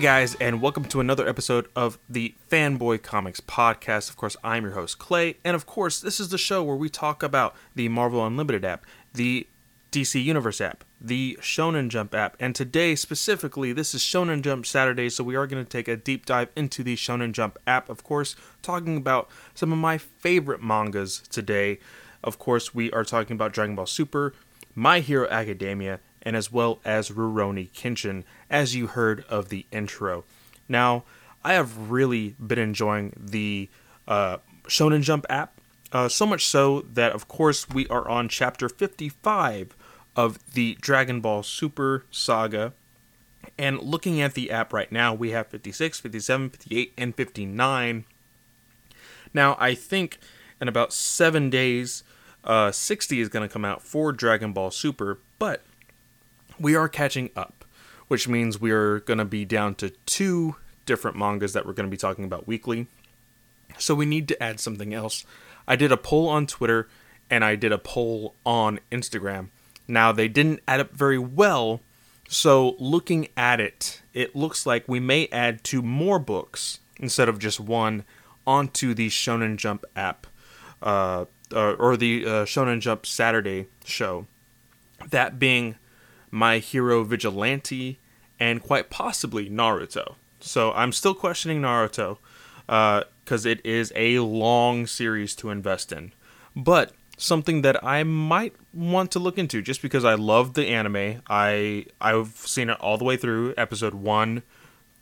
Guys, and welcome to another episode of the Fanboy Comics Podcast. Of course, I'm your host, Clay, and of course, this is the show where we talk about the Marvel Unlimited app, the DC Universe app, the Shonen Jump app, and today specifically, this is Shonen Jump Saturday, so we are going to take a deep dive into the Shonen Jump app, of course, talking about some of my favorite mangas today. Of course, we are talking about Dragon Ball Super, My Hero Academia, and as well as Rurouni Kenshin, as you heard of the intro. Now, I have really been enjoying the uh, Shonen Jump app, uh, so much so that, of course, we are on chapter 55 of the Dragon Ball Super saga. And looking at the app right now, we have 56, 57, 58, and 59. Now, I think in about seven days, uh, 60 is going to come out for Dragon Ball Super, but we are catching up, which means we're going to be down to two different mangas that we're going to be talking about weekly. So we need to add something else. I did a poll on Twitter and I did a poll on Instagram. Now, they didn't add up very well, so looking at it, it looks like we may add two more books instead of just one onto the Shonen Jump app, uh, uh, or the uh, Shonen Jump Saturday show. That being my Hero Vigilante, and quite possibly Naruto. So I'm still questioning Naruto because uh, it is a long series to invest in. But something that I might want to look into just because I love the anime. I I've seen it all the way through episode 1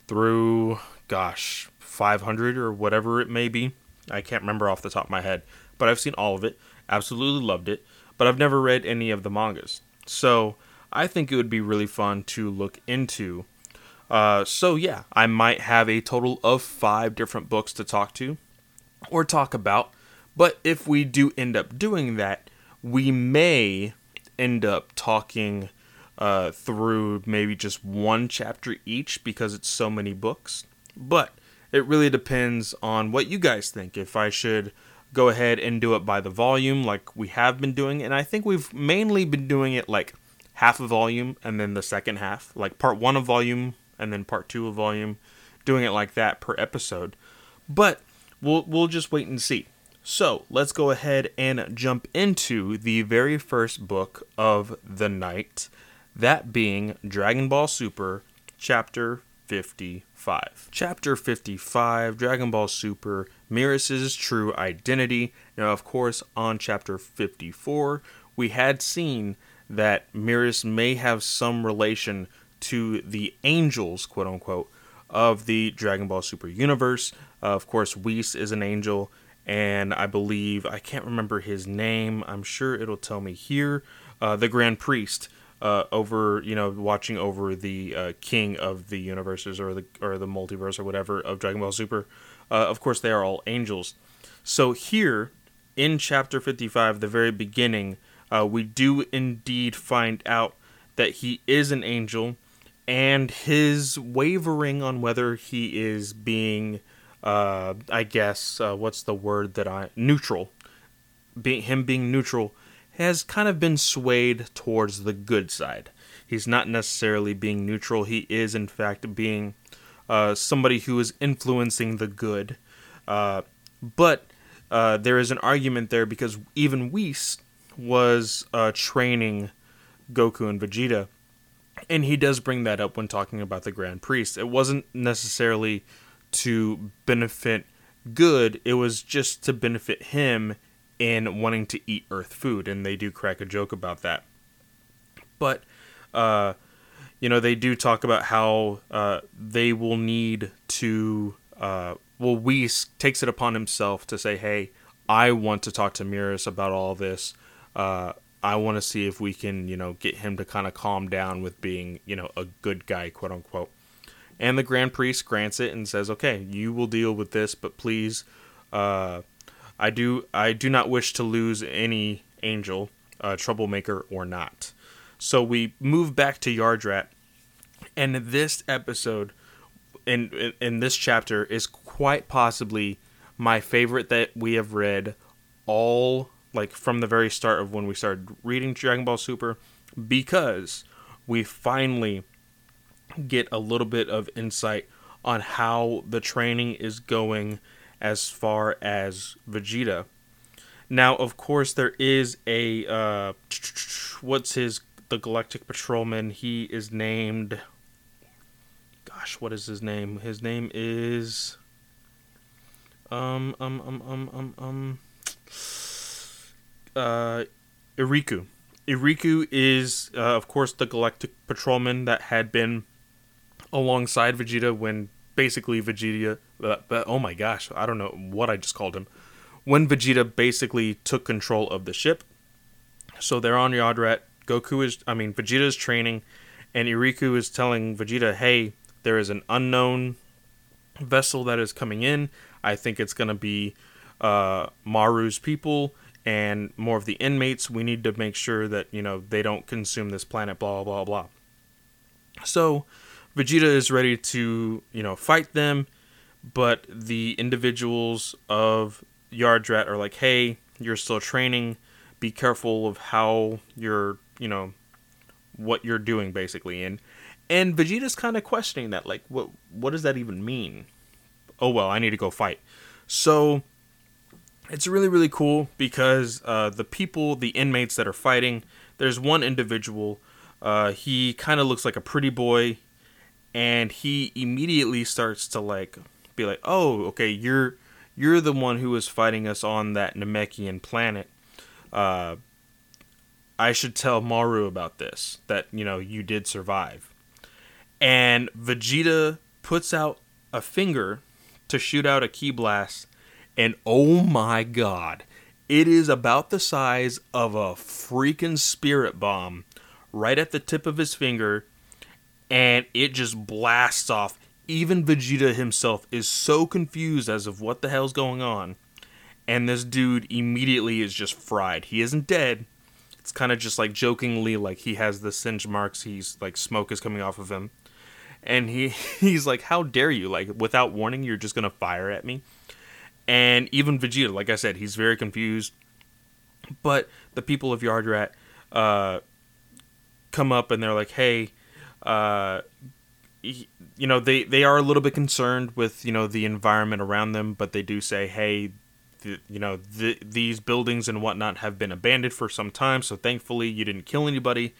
through gosh, 500 or whatever it may be. I can't remember off the top of my head, but I've seen all of it. Absolutely loved it, but I've never read any of the mangas. So, I think it would be really fun to look into. Uh, so, yeah, I might have a total of five different books to talk to or talk about. But if we do end up doing that, we may end up talking uh, through maybe just one chapter each because it's so many books. But it really depends on what you guys think. If I should go ahead and do it by the volume like we have been doing, and I think we've mainly been doing it like half a volume and then the second half, like part one of volume and then part two of volume, doing it like that per episode. But we'll we'll just wait and see. So let's go ahead and jump into the very first book of the night, that being Dragon Ball Super, Chapter 55. Chapter 55, Dragon Ball Super, Merus's True Identity. Now, of course, on Chapter 54, we had seen that Merus may have some relation to the angels, quote unquote, of the Dragon Ball Super universe. Uh, of course, Whis is an angel, and I believe, I can't remember his name, I'm sure it'll tell me here, uh, the Grand Priest. Uh, over you know watching over the uh, king of the universes or the or the multiverse or whatever of Dragon Ball Super, uh, of course they are all angels. So here in chapter 55, the very beginning, uh, we do indeed find out that he is an angel, and his wavering on whether he is being, uh, I guess, uh, what's the word that I neutral, being him being neutral, has kind of been swayed towards the good side. He's not necessarily being neutral. He is, in fact, being uh, somebody who is influencing the good. Uh, but uh, there is an argument there because even Whis was uh, training Goku and Vegeta, and he does bring that up when talking about the Grand Priest. It wasn't necessarily to benefit good; it was just to benefit him in wanting to eat Earth food, and they do crack a joke about that. But, uh, you know, they do talk about how uh, they will need to. Uh, well, Whis takes it upon himself to say, "Hey, I want to talk to Merus about all this." Uh, I want to see if we can, you know, get him to kind of calm down with being, you know, a good guy, quote unquote. And the Grand Priest grants it and says, "Okay, you will deal with this, but please, uh, I do, I do not wish to lose any angel, uh, troublemaker or not." So we move back to Yardrat, and this episode, in, in in this chapter, is quite possibly my favorite that we have read all like from the very start of when we started reading Dragon Ball Super because we finally get a little bit of insight on how the training is going as far as Vegeta. Now, of course, there is a uh, what's his the Galactic Patrolman? He is named. Gosh, what is his name? His name is. Um um um um um um. Uh, Iriku. Iriku is, uh, of course, the Galactic Patrolman that had been alongside Vegeta when basically Vegeta. Uh, but, oh my gosh, I don't know what I just called him. When Vegeta basically took control of the ship. So they're on Yardrat. Goku is, I mean, Vegeta is training, and Iriku is telling Vegeta, hey, there is an unknown vessel that is coming in. I think it's going to be uh, Moro's people and more of the inmates. We need to make sure that you know they don't consume this planet. Blah blah blah. So Vegeta is ready to you know fight them, but the individuals of Yardrat are like, "Hey, you're still training. Be careful of how you're you know what you're doing basically." And and Vegeta's kind of questioning that, like, what what does that even mean? Oh well, I need to go fight. So it's really really cool because uh, the people the inmates that are fighting there's one individual uh, he kind of looks like a pretty boy and he immediately starts to like be like oh okay you're you're the one who was fighting us on that namekian planet. Uh, i should tell moro about this that you know you did survive. And vegeta puts out a finger to shoot out a ki blast and oh my god, it is about the size of a freaking spirit bomb right at the tip of his finger, and it just blasts off. Even Vegeta himself is so confused as of what the hell's going on. And this dude immediately is just fried. He isn't dead. It's kind of just like jokingly like he has the singe marks. He's like smoke is coming off of him. And he he's like, "How dare you? Like without warning, you're just going to fire at me?" And even Vegeta, like I said, he's very confused. But the people of Yardrat uh, come up and they're like, hey, uh, you know, they, they are a little bit concerned with, you know, the environment around them, but they do say, hey, you know, the, these buildings and whatnot have been abandoned for some time, so thankfully you didn't kill anybody.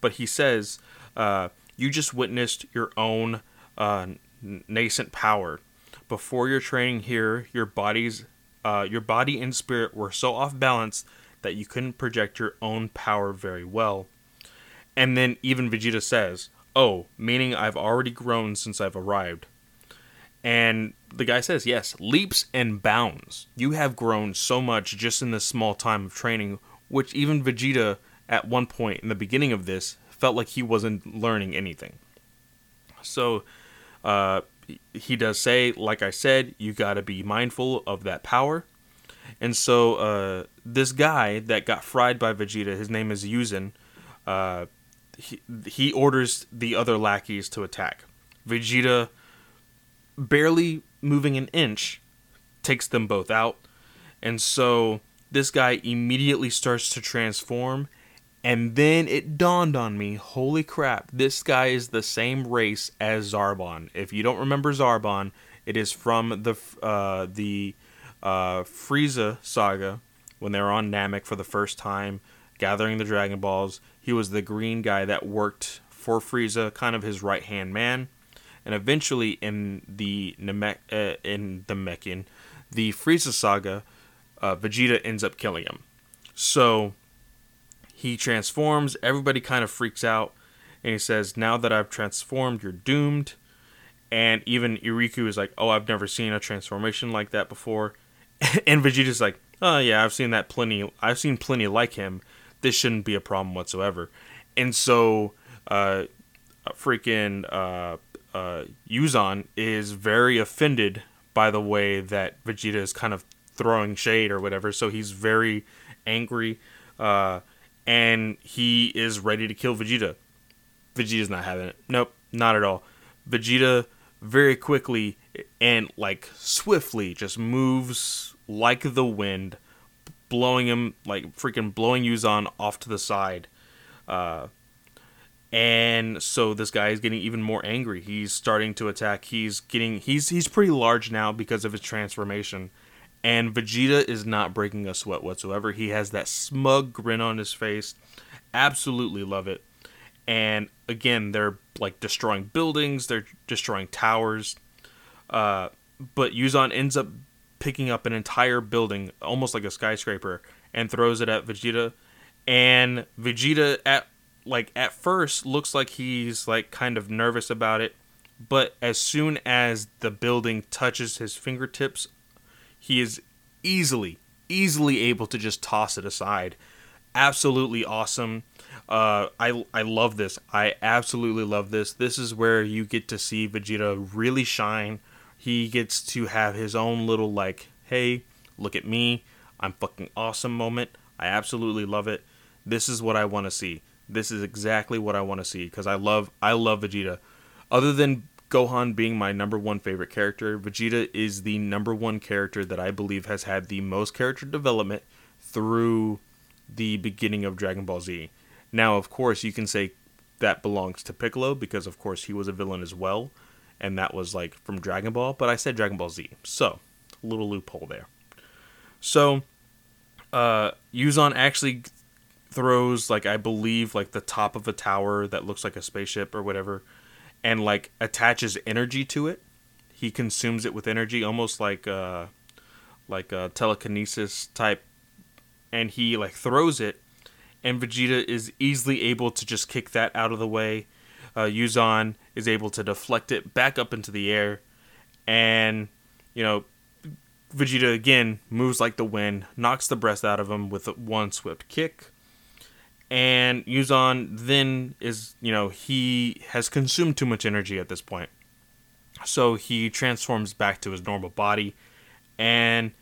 But he says, uh, you just witnessed your own uh, nascent power before your training here, your body's uh, your body and spirit were so off balance that you couldn't project your own power very well. And then even Vegeta says, "Oh, meaning I've already grown since I've arrived." And the guy says, "Yes, leaps and bounds. You have grown so much just in this small time of training, which even Vegeta at one point in the beginning of this felt like he wasn't learning anything." So, uh, he does say, like I said, you got to be mindful of that power. And so uh, this guy that got fried by Vegeta, his name is Yuzun, uh, he, he orders the other lackeys to attack. Vegeta, barely moving an inch, takes them both out. And so this guy immediately starts to transform and then it dawned on me, holy crap, this guy is the same race as Zarbon. If you don't remember Zarbon, it is from the uh, the uh, Frieza saga when they were on Namek for the first time, gathering the Dragon Balls. He was the green guy that worked for Frieza, kind of his right hand man. And eventually, in the Namek, uh, in the Mekian, the Frieza saga, uh, Vegeta ends up killing him. So he transforms, everybody kind of freaks out, and he says, Now that I've transformed, you're doomed. And even Iriku is like, Oh, I've never seen a transformation like that before. and Vegeta's like, Oh, yeah, I've seen that plenty. I've seen plenty like him. This shouldn't be a problem whatsoever. And so, uh, freaking uh, uh, Yuzun is very offended by the way that Vegeta is kind of throwing shade or whatever. So he's very angry. Uh, and he is ready to kill Vegeta. Vegeta's not having it. Nope, not at all. Vegeta very quickly and like swiftly just moves like the wind, blowing him like freaking blowing Yuzun off to the side. Uh, And so this guy is getting even more angry. He's starting to attack. He's getting he's he's pretty large now because of his transformation. And Vegeta is not breaking a sweat whatsoever. He has that smug grin on his face. Absolutely love it. And again, they're like destroying buildings, they're destroying towers. Uh, but Yuzun ends up picking up an entire building, almost like a skyscraper, and throws it at Vegeta. And Vegeta at like at first looks like he's like kind of nervous about it, but as soon as the building touches his fingertips, he is easily easily able to just toss it aside. Absolutely awesome. Uh, I I love this. I absolutely love this. This is where you get to see Vegeta really shine. He gets to have his own little like, hey, look at me, I'm fucking awesome moment. I absolutely love it. This is what I want to see. This is exactly what I want to see because I love I love Vegeta. Other than Gohan being my number one favorite character, Vegeta is the number one character that I believe has had the most character development through the beginning of Dragon Ball Z. Now, of course, you can say that belongs to Piccolo because, of course, he was a villain as well, and that was like from Dragon Ball, but I said Dragon Ball Z. So, little loophole there. So, uh, Yuzun actually throws like I believe like the top of a tower that looks like a spaceship or whatever, and like attaches energy to it. He consumes it with energy, almost like uh, like a telekinesis type, and he like throws it, and Vegeta is easily able to just kick that out of the way. Uh, Yuzun is able to deflect it back up into the air, and you know Vegeta again moves like the wind, knocks the breath out of him with one swift kick. And Yuzun then is, you know, he has consumed too much energy at this point. So he transforms back to his normal body and,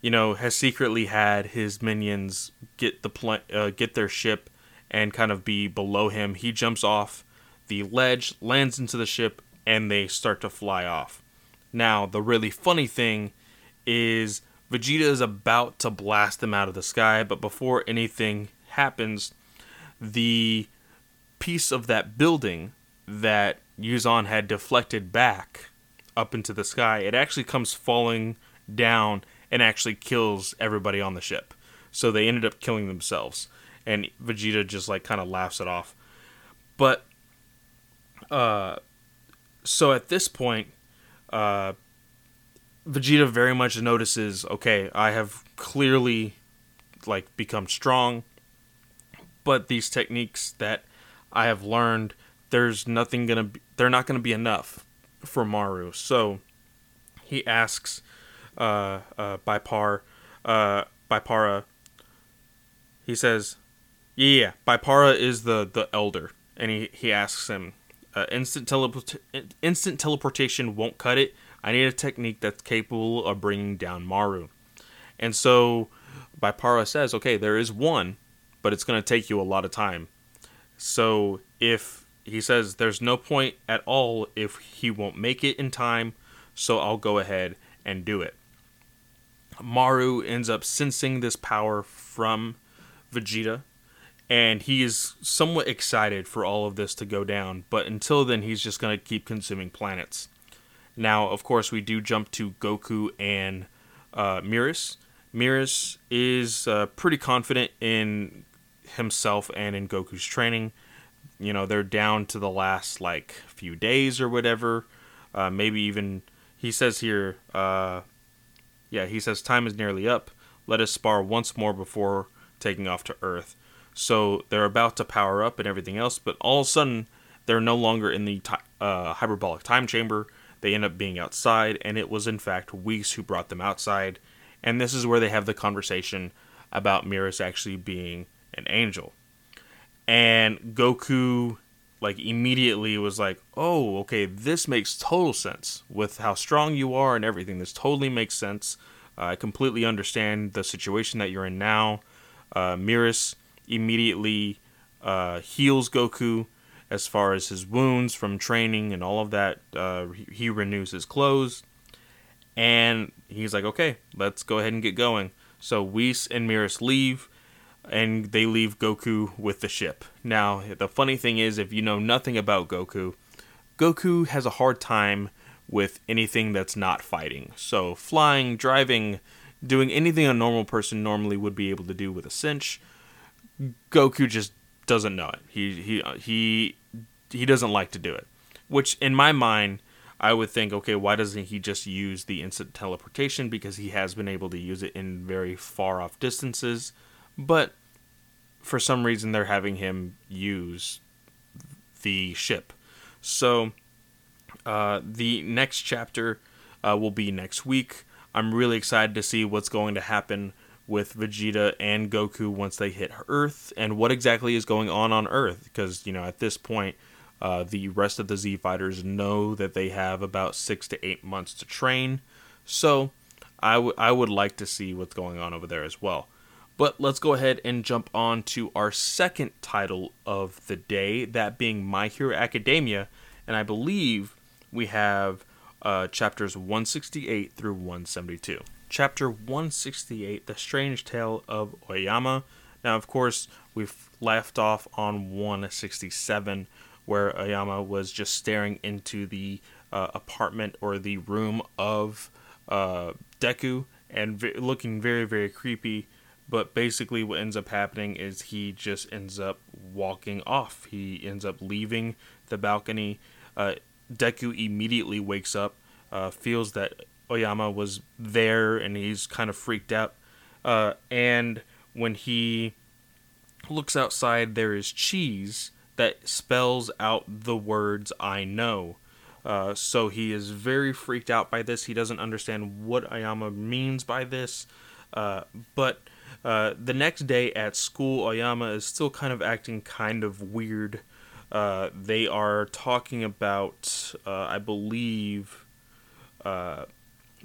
you know, has secretly had his minions get the pl- uh, get their ship and kind of be below him. He jumps off the ledge, lands into the ship, and they start to fly off. Now, the really funny thing is Vegeta is about to blast them out of the sky, but before anything happens, the piece of that building that Yuzun had deflected back up into the sky, it actually comes falling down and actually kills everybody on the ship. So they ended up killing themselves. And Vegeta just like kind of laughs it off. But uh so at this point, uh Vegeta very much notices, okay, I have clearly like become strong, but these techniques that I have learned, there's nothing gonna be, they're not gonna be enough for Moro. So he asks uh, uh, Bipar, uh, Bipara. He says, "Yeah, Bipara is the the elder," and he he asks him, uh, "Instant teleport instant teleportation won't cut it. I need a technique that's capable of bringing down Moro. And so Bipara says, okay, there is one, but it's going to take you a lot of time. So if he says there's no point at all if he won't make it in time, so I'll go ahead and do it. Moro ends up sensing this power from Vegeta, and he is somewhat excited for all of this to go down, but until then, he's just going to keep consuming planets. Now, of course, we do jump to Goku and uh, Beerus. Beerus is uh, pretty confident in himself and in Goku's training. You know, they're down to the last like few days or whatever. Uh, maybe even he says here, uh, yeah, he says time is nearly up. Let us spar once more before taking off to Earth. So they're about to power up and everything else, but all of a sudden they're no longer in the uh, hyperbolic time chamber. They end up being outside, and it was in fact Whis who brought them outside. And this is where they have the conversation about Merus actually being an angel. And Goku, like, immediately was like, oh, okay, this makes total sense with how strong you are and everything. This totally makes sense. Uh, I completely understand the situation that you're in now. Uh, Beerus immediately uh, heals Goku as far as his wounds from training and all of that. Uh, he renews his clothes, and he's like, "Okay, let's go ahead and get going." So Whis and Beerus leave. and they leave Goku with the ship. Now, the funny thing is, if you know nothing about Goku, Goku has a hard time with anything that's not fighting. So, flying, driving, doing anything a normal person normally would be able to do with a cinch, Goku just doesn't know it. He he uh, he he doesn't like to do it. Which in my mind, I would think, okay, why doesn't he just use the instant teleportation because he has been able to use it in very far off distances, but for some reason they're having him use the ship. So uh, the next chapter uh, will be next week. I'm really excited to see what's going to happen with Vegeta and Goku once they hit Earth and what exactly is going on on Earth. Because, you know, at this point, uh, the rest of the Z Fighters know that they have about six to eight months to train. So I, w- I would like to see what's going on over there as well. But let's go ahead and jump on to our second title of the day, that being My Hero Academia. And I believe we have uh, chapters 168 through 172. Chapter 168 The Strange Tale of Oyama. Now, of course, we've left off on 167, where Oyama was just staring into the uh, apartment or the room of uh, Deku and v- looking very, very creepy but basically, what ends up happening is he just ends up walking off. He ends up leaving the balcony. Uh, Deku immediately wakes up, uh, feels that Oyama was there, and he's kind of freaked out. Uh, and when he looks outside, there is cheese that spells out the words "I know." Uh, so he is very freaked out by this. He doesn't understand what Ayama means by this, uh, but uh, the next day at school, Ayama is still kind of acting kind of weird. Uh, they are talking about, uh, I believe, uh,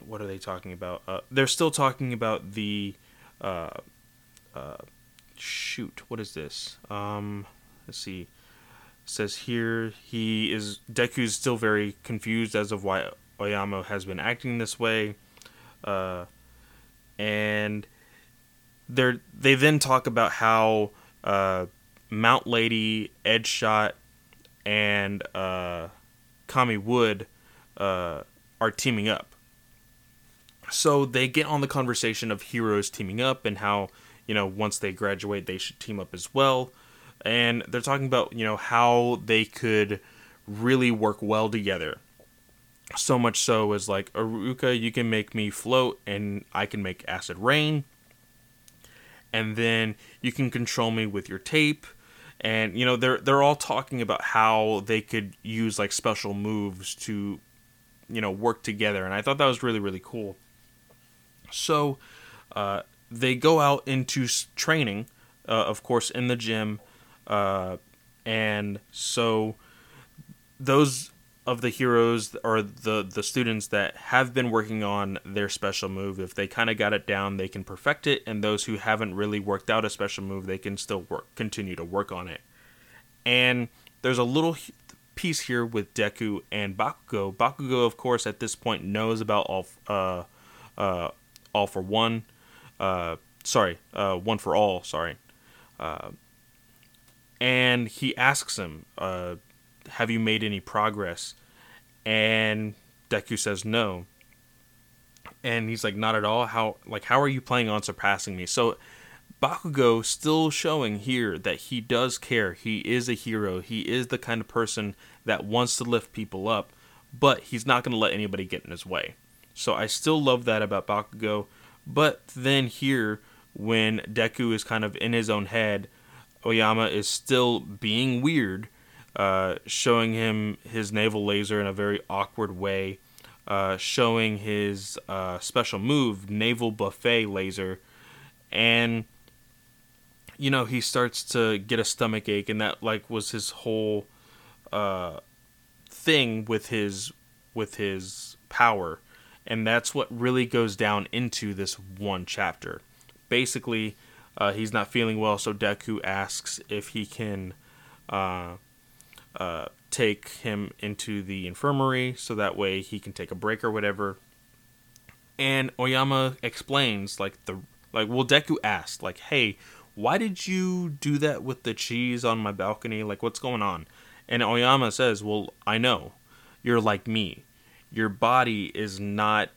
what are they talking about? They're still talking about the, shoot, what is this? Um, let's see. Says here he is Deku's still very confused as of why Oyama has been acting this way, and they they then talk about how uh, Mount Lady, Edge Shot, and uh, Kami Wood uh, are teaming up. So they get on the conversation of heroes teaming up and how you know once they graduate they should team up as well, and they're talking about you know how they could really work well together. So much so as like Iruka, you can make me float and I can make acid rain. And then you can control me with your tape. And you know they're they're all talking about how they could use like special moves to you know work together. And i thought that was really really cool. So uh, they go out into training uh, of course in the gym uh, and so those of the heroes or the the students that have been working on their special move if they kind of got it down they can perfect it. And those who haven't really worked out a special move they can still work continue to work on it. And there's a little piece here with Deku and Bakugo. Bakugo of course at this point knows about all uh uh all for one. Uh sorry uh one for all sorry. Uh and he asks him uh have you made any progress? And Deku says no. And he's like, not at all. How like how are you planning on surpassing me? So Bakugo still showing here that he does care. He is a hero. He is the kind of person that wants to lift people up, but he's not going to let anybody get in his way. So I still love that about Bakugo. But then here, when Deku is kind of in his own head, Oyama is still being weird uh, showing him his navel laser in a very awkward way, uh, showing his uh, special move, navel buffet laser, and you know he starts to get a stomach ache, and that like was his whole uh, thing with his with his power, and that's what really goes down into this one chapter. Basically, uh, he's not feeling well, so Deku asks if he can uh, uh, take him into the infirmary so that way he can take a break or whatever. And Oyama explains like the like well Deku asked like, "Hey, why did you do that with the cheese on my balcony? Like, what's going on? And Oyama says, well, I know. You're like me. Your body is not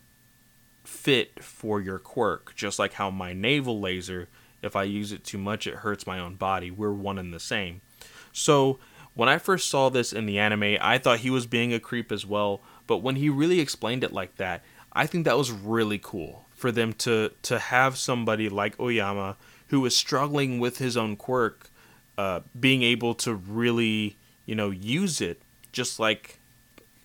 fit for your quirk, just like how my navel laser, if I use it too much, it hurts my own body. We're one and the same. So, when I first saw this in the anime, I thought he was being a creep as well, but when he really explained it like that, I think that was really cool for them to to have somebody like Oyama who is struggling with his own quirk, uh, being able to really, you know, use it just like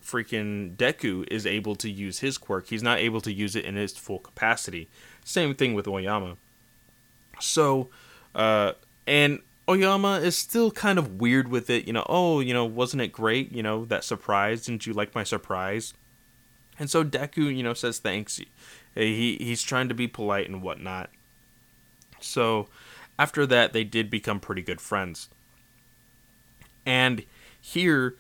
freaking Deku is able to use his quirk. He's not able to use it in its full capacity. Same thing with Oyama. So, uh, and Oyama is still kind of weird with it. You know, oh, you know, wasn't it great? You know, that surprise. Didn't you like my surprise? And so Deku, you know, says thanks. He he's trying to be polite and whatnot. So after that, they did become pretty good friends. And here,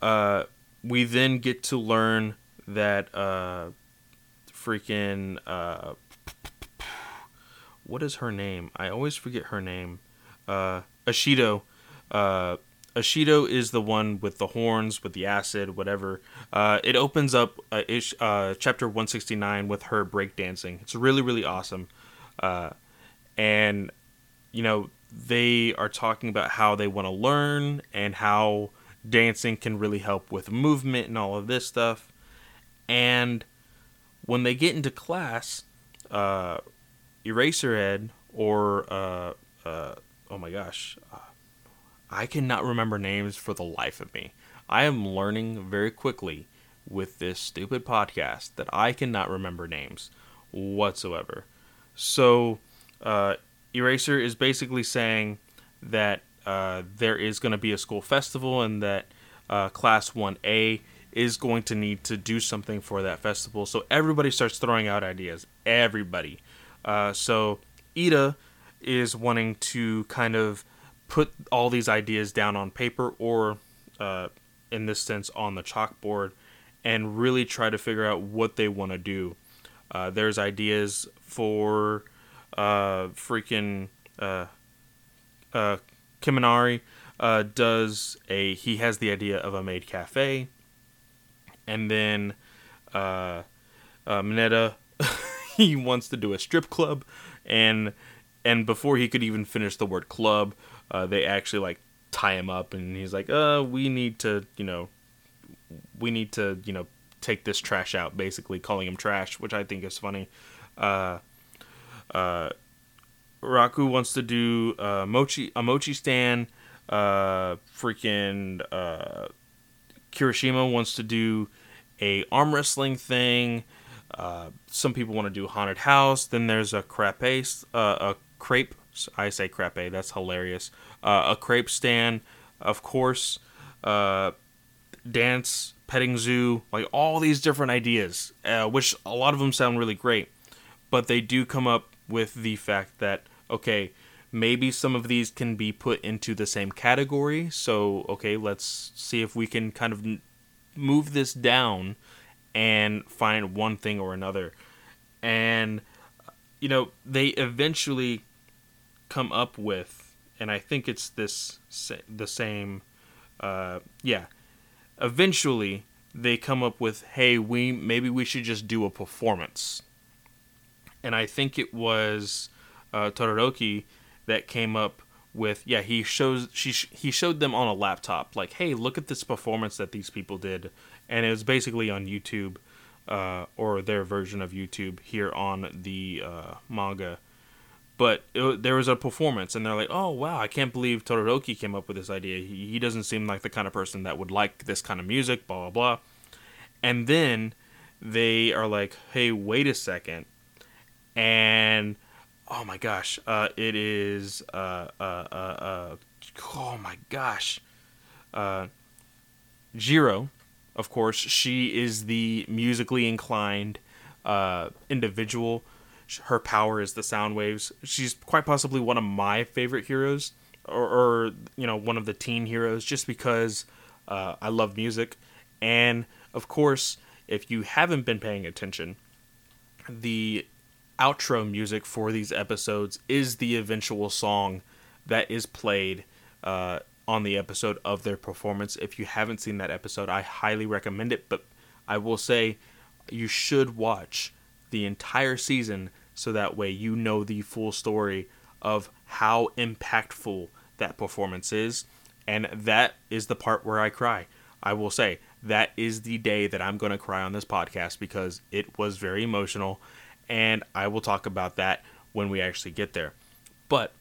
uh, we then get to learn that uh, freaking uh, what is her name? I always forget her name. Uh, Ashido. Uh, Ashido is the one with the horns, with the acid, whatever. Uh, it opens up uh, ish, uh, chapter 169 with her breakdancing. It's really, really awesome. Uh, and, you know, they are talking about how they want to learn and how dancing can really help with movement and all of this stuff. And when they get into class, uh, Eraserhead or, uh, uh, oh my gosh, uh, I cannot remember names for the life of me. I am learning very quickly with this stupid podcast that I cannot remember names whatsoever. So, uh, Eraser is basically saying that uh, there is going to be a school festival and that uh, Class 1A is going to need to do something for that festival. So everybody starts throwing out ideas. Everybody. Uh, so Iida is wanting to kind of put all these ideas down on paper or uh, in this sense on the chalkboard and really try to figure out what they want to do. Uh, there's ideas for uh, freaking uh, uh, Kaminari uh, does a he has the idea of a maid cafe. And then uh, uh, Mineta he wants to do a strip club and and before he could even finish the word club uh, they actually like tie him up and he's like uh we need to you know we need to you know take this trash out basically calling him trash which i think is funny. Uh uh raku wants to do uh mochi a mochi stand. Uh freaking uh kirishima wants to do a arm wrestling thing uh some people want to do haunted house then there's a crepe uh, a crepe I say crepe. That's hilarious. Uh, a crepe stand, of course. Uh, dance, petting zoo, like all these different ideas, uh, which a lot of them sound really great, but they do come up with the fact that okay, maybe some of these can be put into the same category. So okay, let's see if we can kind of move this down and find one thing or another, and you know they eventually come up with, and I think it's this the same. Uh, yeah, eventually they come up with, hey, we maybe we should just do a performance. And I think it was uh, Todoroki that came up with yeah he shows she he showed them on a laptop like hey look at this performance that these people did and it was basically on YouTube uh, or their version of YouTube here on the uh, manga. But it, there was a performance and they're like oh wow i can't believe todoroki came up with this idea. He, he doesn't seem like the kind of person that would like this kind of music blah blah blah. And then they are like hey wait a second. And oh my gosh uh, it is uh, uh, uh, uh oh my gosh uh, Jiro, of course, she is the musically inclined uh, individual her power is the sound waves. She's quite possibly one of my favorite heroes, or, or you know, one of the teen heroes, just because uh, I love music. And of course, if you haven't been paying attention, the outro music for these episodes is the eventual song that is played uh, on the episode of their performance. If you haven't seen that episode, I highly recommend it. But I will say you should watch the entire season so that way you know the full story of how impactful that performance is. And that is the part where I cry. I will say that is the day that I'm going to cry on this podcast because it was very emotional. And I will talk about that when we actually get there. But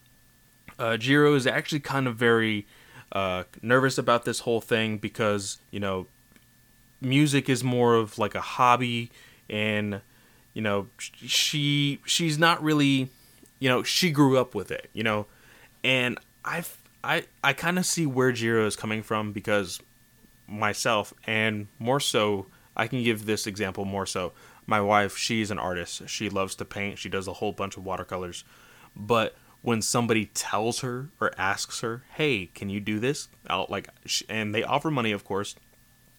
uh, Jiro is actually kind of very uh, nervous about this whole thing because, you know, music is more of like a hobby and you know she she's not really you know she grew up with it you know? And I've, i i kind of see where jiro is coming from because myself and more so i can give this example more so. My wife she's an artist. She loves to paint. She does a whole bunch of watercolors. But when somebody tells her or asks her hey can you do this I'll, like and they offer money of course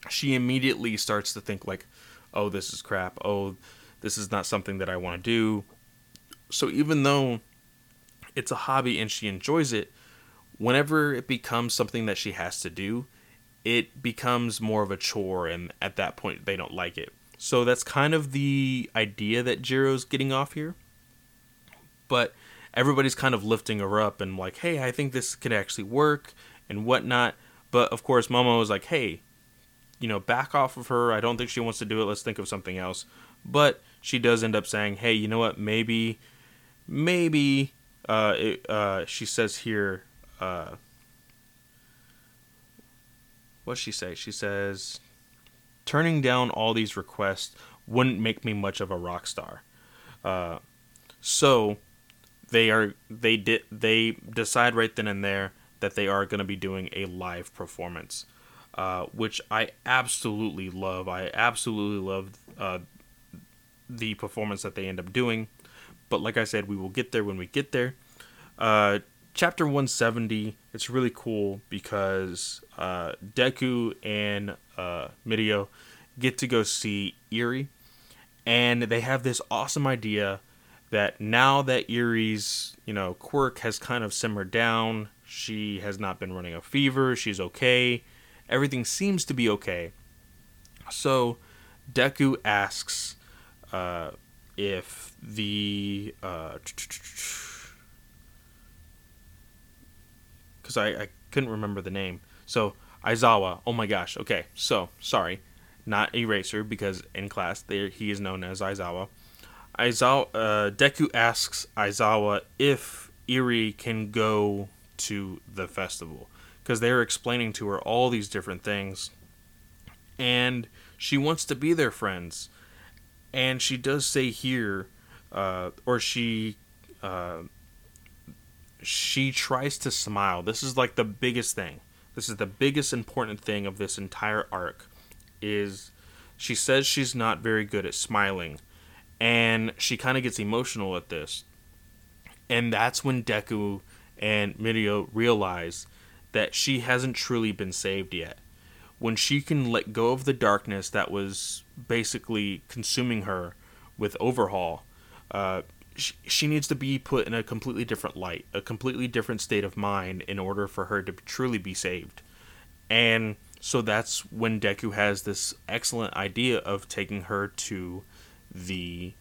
she immediately starts to think like oh this is crap oh this is not something that I want to do. So even though it's a hobby and she enjoys it, whenever it becomes something that she has to do, it becomes more of a chore and at that point they don't like it. So that's kind of the idea that Jiro's getting off here. But everybody's kind of lifting her up and like, hey, I think this could actually work and whatnot. But of course, Momo is like, hey, you know, back off of her. I don't think she wants to do it. Let's think of something else. But she does end up saying, "Hey, you know what? Maybe, maybe." Uh, it, uh, she says here, uh, what she say? She says, "Turning down all these requests wouldn't make me much of a rock star." Uh, so they are they did they decide right then and there that they are going to be doing a live performance, uh, which I absolutely love. I absolutely love uh, the performance that they end up doing. But like I said, we will get there when we get there. Uh, chapter 170, it's really cool because uh, Deku and uh, Mirio get to go see Eri, and they have this awesome idea that now that Eri's you know quirk has kind of simmered down, she has not been running a fever, she's okay, everything seems to be okay. So Deku asks uh, if the because uh, I, I couldn't remember the name. So Aizawa. Oh my gosh. Okay. So sorry, not Eraser because in class there he is known as Aizawa. Aizawa. Uh, Deku asks Aizawa if Eri can go to the festival because they're explaining to her all these different things, and she wants to be their friends and she does say here, uh, or she, uh, she tries to smile. This is like the biggest thing. This is the biggest important thing of this entire arc. Is she says she's not very good at smiling, and she kind of gets emotional at this, and that's when Deku and Mirio realize that she hasn't truly been saved yet. When she can let go of the darkness that was basically consuming her with overhaul uh, she, she needs to be put in a completely different light a completely different state of mind in order for her to truly be saved. And so that's when deku has this excellent idea of taking her to the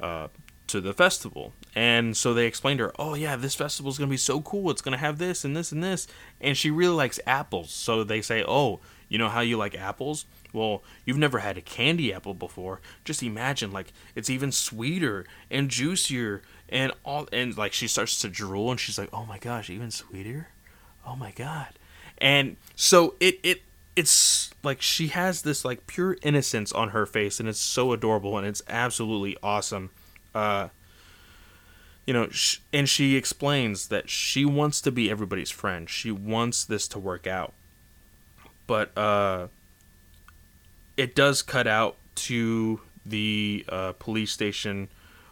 uh, to the festival. And so they explained to her, oh, yeah, this festival is going to be so cool. It's going to have this and this and this. And she really likes apples. So they say, oh, you know how you like apples? Well, you've never had a candy apple before. Just imagine, like, it's even sweeter and juicier and all. And, like, she starts to drool and she's like, oh my gosh, even sweeter? Oh my God. And so it, it, it's like she has this like pure innocence on her face and it's so adorable and it's absolutely awesome. Uh you know sh- and she explains that she wants to be everybody's friend. She wants this to work out. But uh, it does cut out to the uh, police station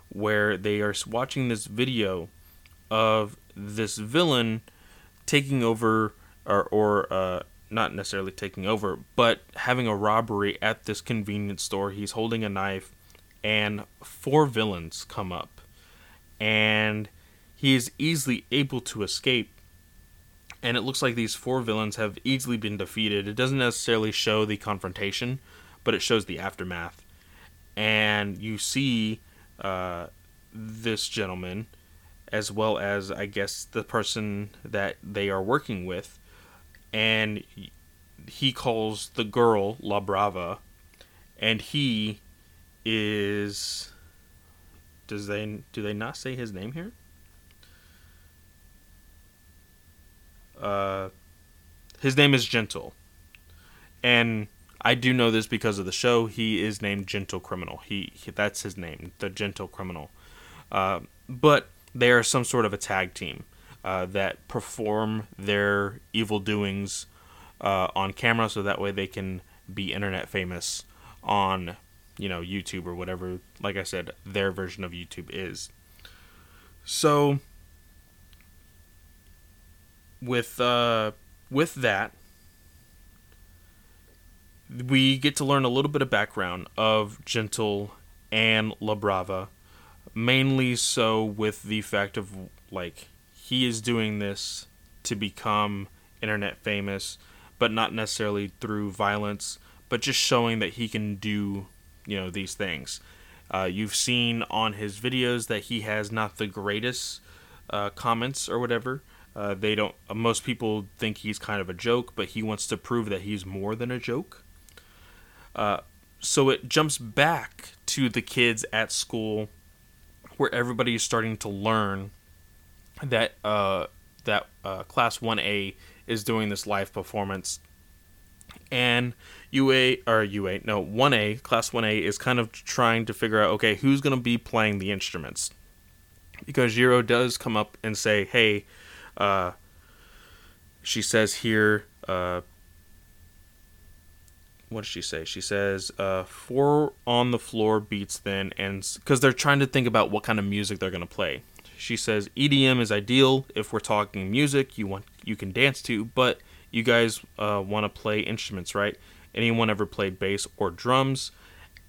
where they are watching this video of this villain taking over or, or uh, not necessarily taking over but having a robbery at this convenience store he's holding a knife and four villains come up, and he is easily able to escape. And it looks like these four villains have easily been defeated. It doesn't necessarily show the confrontation, but it shows the aftermath. And you see uh, this gentleman, as well as, I guess, the person that they are working with. And he calls the girl La Brava, and he is. Does they do they not say his name here? Uh, his name is Gentle, and I do know this because of the show. He is named Gentle Criminal. He, he that's his name, the Gentle Criminal. Uh, but they are some sort of a tag team uh, that perform their evil doings uh, on camera, so that way they can be internet famous on you know YouTube or whatever. Like I said, their version of YouTube is. So with uh, with that we get to learn a little bit of background of Gentle and La Brava, mainly so with the fact of like he is doing this to become internet famous, but not necessarily through violence, but just showing that he can do you know these things. Uh, you've seen on his videos that he has not the greatest uh, comments or whatever. Uh, they don't. most people think he's kind of a joke, but he wants to prove that he's more than a joke. Uh, so it jumps back to the kids at school where everybody is starting to learn that uh, that uh, class 1A is doing this live performance and UA or UA no 1A class 1A is kind of trying to figure out okay who's going to be playing the instruments because Jiro does come up and say hey uh, she says here uh, what does she say? She says, uh, four on the floor beats then, and because they're trying to think about what kind of music they're gonna play. She says EDM is ideal if we're talking music you want you can dance to, but you guys uh, want to play instruments, right? Anyone ever played bass or drums?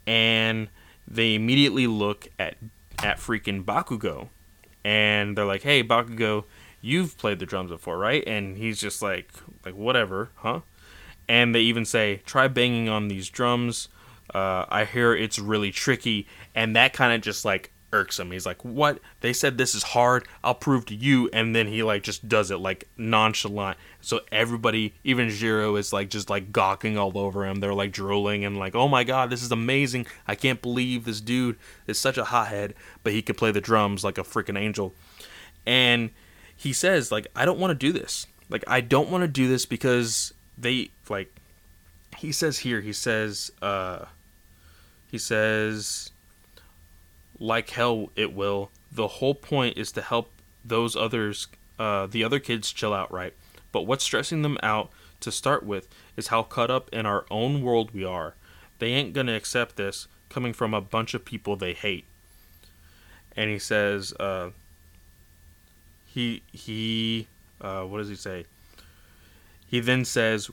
And they immediately look at at freaking Bakugo, and they're like, "Hey, Bakugo, you've played the drums before, right?" And he's just like, "Like whatever, huh?" and they even say try banging on these drums uh, i hear it's really tricky and that kind of just like irks him he's like what? They said this is hard. I'll prove to you. And then he like just does it like nonchalant. So everybody even Jiro is like just like gawking all over him. They're like drooling and like oh my god this is amazing. I can't believe this dude is such a hothead. But he can play the drums like a freaking angel. And he says like i don't want to do this. Like i don't want to do this because they like he says here he says uh he says like hell it will. The whole point is to help those others uh the other kids chill out right? But what's stressing them out to start with is how caught up in our own world we are. They ain't gonna accept this coming from a bunch of people they hate. And he says uh he he uh what does he say? He then says,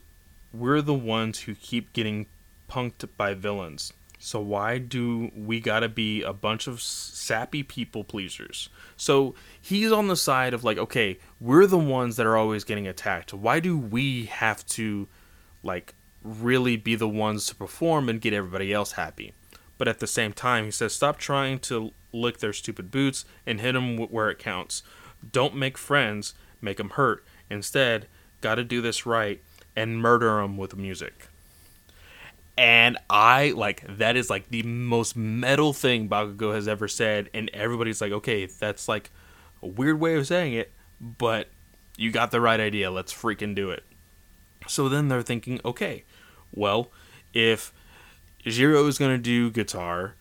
We're the ones who keep getting punked by villains. So why do we gotta be a bunch of sappy people pleasers? So he's on the side of like, okay, we're the ones that are always getting attacked. Why do we have to like really be the ones to perform and get everybody else happy? But at the same time, he says, stop trying to lick their stupid boots and hit them where it counts. Don't make friends, make them hurt. Instead, got to do this right and murder them with music. And I like that is like the most metal thing Bakugo has ever said, and everybody's like, okay, that's like a weird way of saying it, but you got the right idea. Let's freaking do it. So then they're thinking, okay, well, if Jiro is gonna do guitar,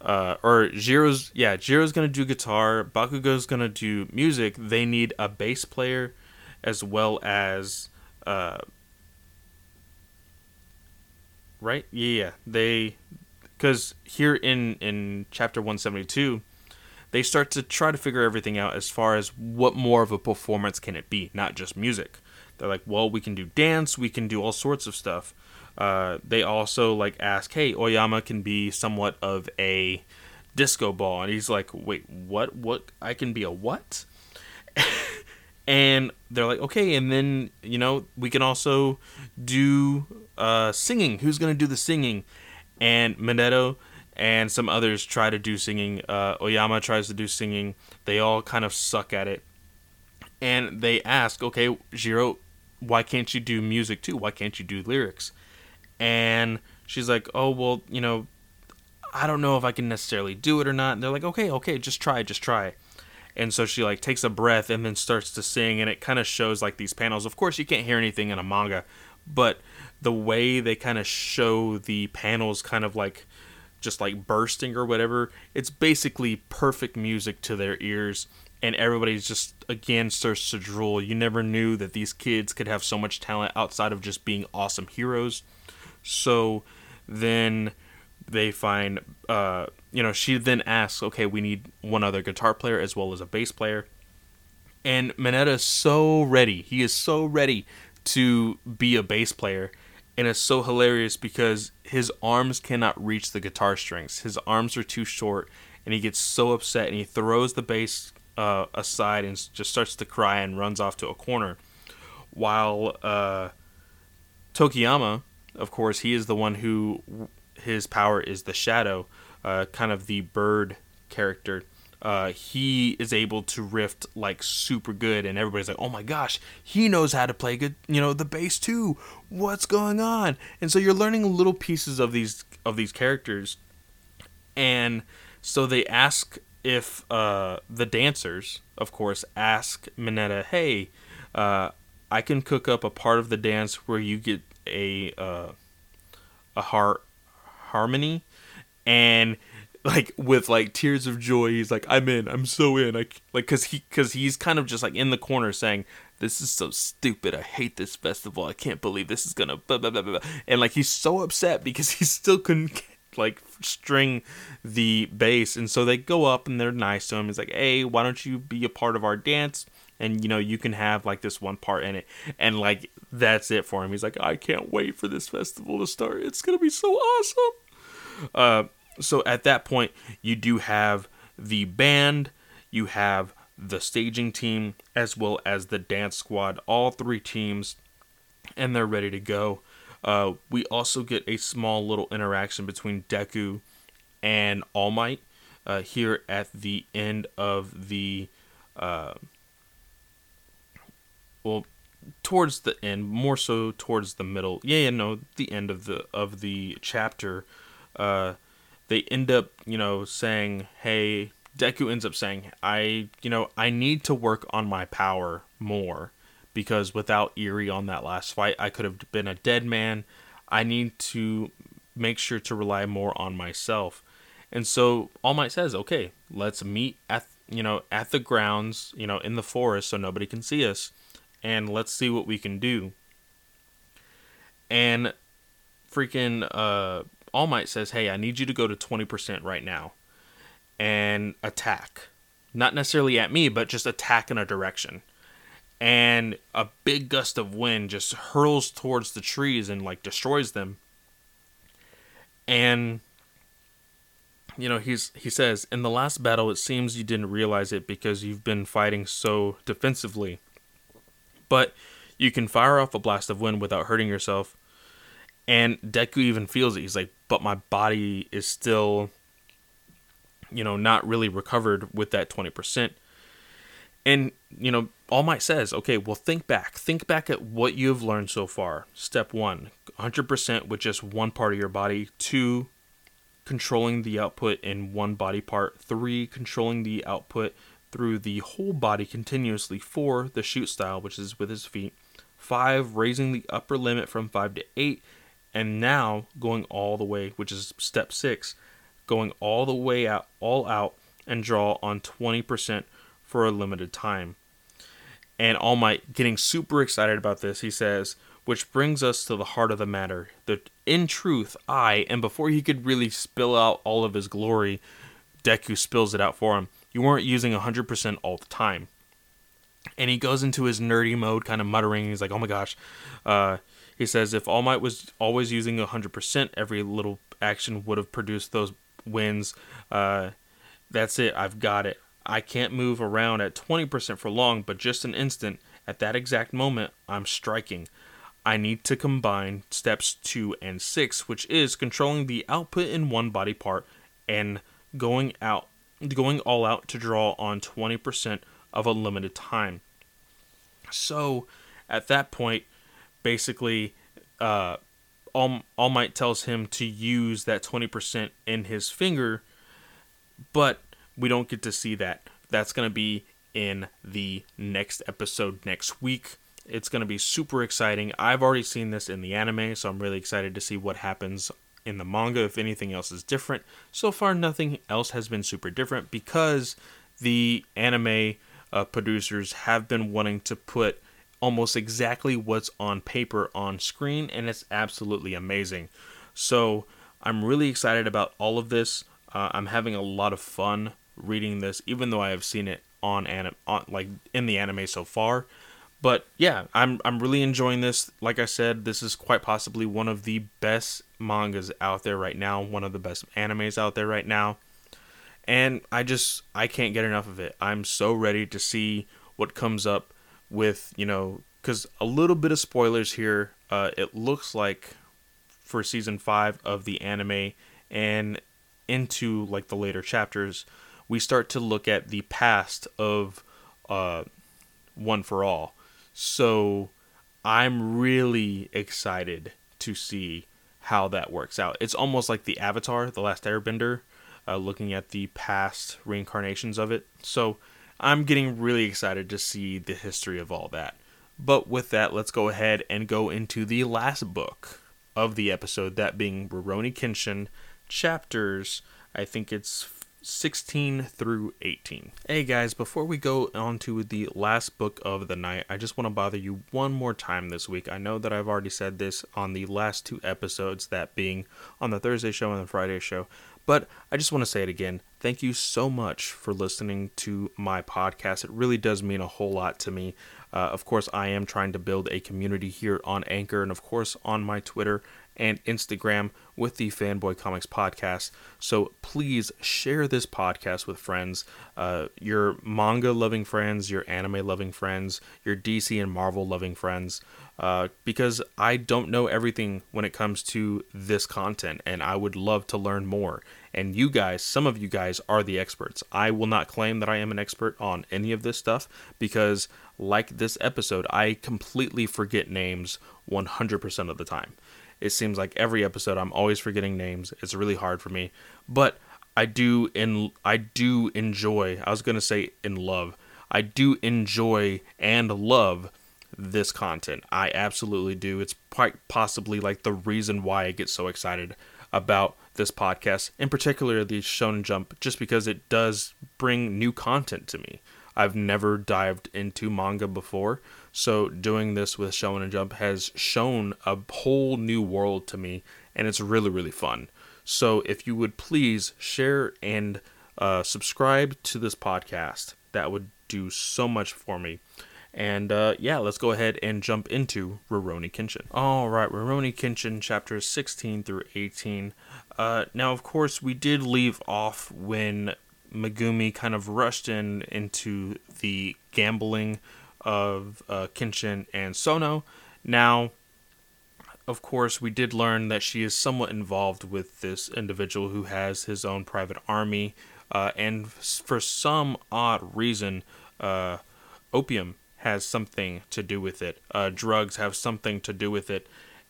uh, or Jiro's yeah, Jiro's gonna do guitar, Bakugo's gonna do music. They need a bass player as well as uh, right yeah they because here in in chapter 172 they start to try to figure everything out as far as what more of a performance can it be not just music they're like well we can do dance we can do all sorts of stuff Uh, they also like ask, "Hey, Oyama can be somewhat of a disco ball," and he's like, "Wait, what? What? I can be a what?" And they're like, "Okay," and then you know we can also do uh, singing. Who's gonna do the singing? And Mineta and some others try to do singing. Uh, Oyama tries to do singing. They all kind of suck at it. And they ask, okay, Jiro, why can't you do music too? Why can't you do lyrics? And she's like, oh, well, you know, I don't know if I can necessarily do it or not. And they're like, okay, okay, just try, just try. And so she like takes a breath and then starts to sing, and it kind of shows like these panels. Of course, you can't hear anything in a manga, but the way they kind of show the panels, kind of like just like bursting or whatever, it's basically perfect music to their ears. And everybody's just again starts to drool. You never knew that these kids could have so much talent outside of just being awesome heroes. So then they find, uh, you know, she then asks, okay, we need one other guitar player as well as a bass player. And Mineta is so ready. He is so ready to be a bass player. And it's so hilarious because his arms cannot reach the guitar strings. His arms are too short, and he gets so upset and he throws the bass uh, aside and just starts to cry and runs off to a corner. While uh, Tokoyami, of course, he is the one who his power is the shadow, uh, kind of the bird character. Uh, he is able to riff like super good, and everybody's like, "Oh my gosh, he knows how to play good, you know, the bass too. What's going on?" And so you're learning little pieces of these of these characters, and so they ask if uh, the dancers, of course, ask Mineta, "Hey, uh, I can cook up a part of the dance where you get a uh, a heart harmony. And like with like tears of joy he's like i'm in. I'm so in. Like like because he because he's kind of just like in the corner saying this is so stupid. I hate this festival. I can't believe this is gonna blah, blah, blah, blah. and like he's so upset because he still couldn't like string the bass. And so they go up and they're nice to him. He's like hey why don't you be a part of our dance and you know you can have like this one part in it and like that's it for him. He's like i can't wait for this festival to start. It's gonna be so awesome. Uh so at that point you do have the band you have the staging team as well as the dance squad all three teams and they're ready to go. Uh, we also get a small little interaction between deku and all might uh, here at the end of the uh, well towards the end more so towards the middle yeah, yeah no the end of the of the chapter uh they end up you know saying hey deku ends up saying i you know i need to work on my power more because without Eri on that last fight i could have been a dead man. I need to make sure to rely more on myself. And so all might says okay let's meet at you know at the grounds you know in the forest so nobody can see us and let's see what we can do. And freaking uh, All Might says, "Hey, I need you to go to 20% right now and attack. Not necessarily at me, but just attack in a direction." And a big gust of wind just hurls towards the trees and like destroys them. And you know, he's he says, "In the last battle, it seems you didn't realize it because you've been fighting so defensively." But you can fire off a blast of wind without hurting yourself. And Deku even feels it. He's like, but my body is still, you know, not really recovered with that 20%. And, you know, All Might says, okay, well, think back. Think back at what you have learned so far. Step one 100% with just one part of your body. Two, controlling the output in one body part. Three, controlling the output through the whole body continuously. Four, the shoot style, which is with his feet. Five, raising the upper limit from five to eight. And now going all the way, which is step six, going all the way out, all out, and draw on 20% for a limited time. And All Might getting super excited about this, he says, which brings us to the heart of the matter. That in truth, I, and before he could really spill out all of his glory, Deku spills it out for him you weren't using 100% all the time. And he goes into his nerdy mode, kind of muttering. He's like, oh my gosh. Uh, He says if All Might was always using 100%, every little action would have produced those wins. Uh, that's it. I've got it. I can't move around at 20% for long, but just an instant. At that exact moment, I'm striking. I need to combine steps 2 and 6, which is controlling the output in one body part and going out going all out to draw on 20% of a limited time. So, at that point, basically uh All, All Might tells him to use that 20% in his finger, but we don't get to see that. That's going to be in the next episode next week. It's going to be super exciting. I've already seen this in the anime, so I'm really excited to see what happens in the manga if anything else is different. So far, nothing else has been super different because the anime uh, producers have been wanting to put almost exactly what's on paper on screen, and it's absolutely amazing. So I'm really excited about all of this. Uh, I'm having a lot of fun reading this, even though I have seen it on anim on like in the anime so far. But yeah, I'm I'm really enjoying this. Like I said, this is quite possibly one of the best mangas out there right now, one of the best animes out there right now. And I just I can't get enough of it. I'm so ready to see what comes up with, you know, cuz a little bit of spoilers here. Uh it looks like for season 5 of the anime and into like the later chapters we start to look at the past of uh, One for All. So I'm really excited to see how that works out. It's almost like the Avatar, The Last Airbender, uh, looking at the past reincarnations of it. So I'm getting really excited to see the history of all that. But with that, let's go ahead and go into the last book of the episode, that being Rurouni Kenshin, chapters, I think it's 16 through 18. Hey guys, before we go on to the last book of the night, I just want to bother you one more time this week. I know that I've already said this on the last two episodes, that being on the Thursday show and the Friday show, but I just want to say it again. Thank you so much for listening to my podcast. It really does mean a whole lot to me. Uh, of course, I am trying to build a community here on Anchor and, of course, on my Twitter and Instagram with the Fanboy Comics podcast. So please share this podcast with friends, uh, your manga loving friends, your anime loving friends, your DC and Marvel loving friends, uh, because I don't know everything when it comes to this content, and I would love to learn more. And you guys, some of you guys are the experts. I will not claim that I am an expert on any of this stuff because, like this episode, I completely forget names 100% of the time. It seems like every episode I'm always forgetting names. It's really hard for me, but I do in I do enjoy. I was going to say in love. I do enjoy and love this content. I absolutely do. It's quite possibly like the reason why I get so excited about this podcast, in particular the Shonen Jump, just because it does bring new content to me. I've never dived into manga before, so doing this with Shonen Jump has shown a whole new world to me, and it's really really fun. So if you would please share and uh, subscribe to this podcast, that would do so much for me. And uh, yeah, let's go ahead and jump into Rurouni Kenshin. All right, Rurouni Kenshin, chapters 16 through 18. Uh, now, of course, we did leave off when Megumi kind of rushed in into the gambling of uh, Kenshin and Sono. Now, of course, we did learn that she is somewhat involved with this individual who has his own private army, uh, and for some odd reason, uh, opium has something to do with it. Uh, drugs have something to do with it,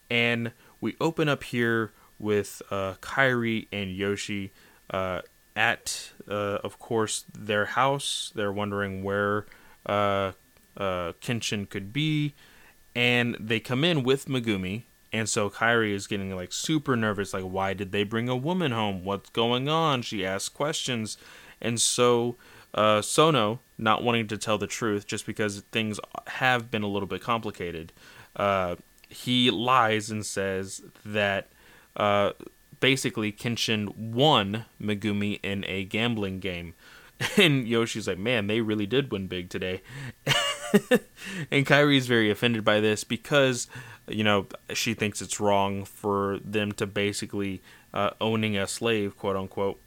and we open up here with uh, Kairi and Yoshi uh, at, uh, of course, their house. They're wondering where uh, Kenshin could be, and they come in with Megumi. And so Kairi is getting like super nervous, like, why did they bring a woman home? What's going on? She asks questions. And so uh, Sono, not wanting to tell the truth just because things have been a little bit complicated, uh, he lies and says that uh, basically Kenshin won Megumi in a gambling game. And Yoshi's like, man, they really did win big today. and Kairi is very offended by this because you know, she thinks it's wrong for them to basically uh, owning a slave, quote unquote.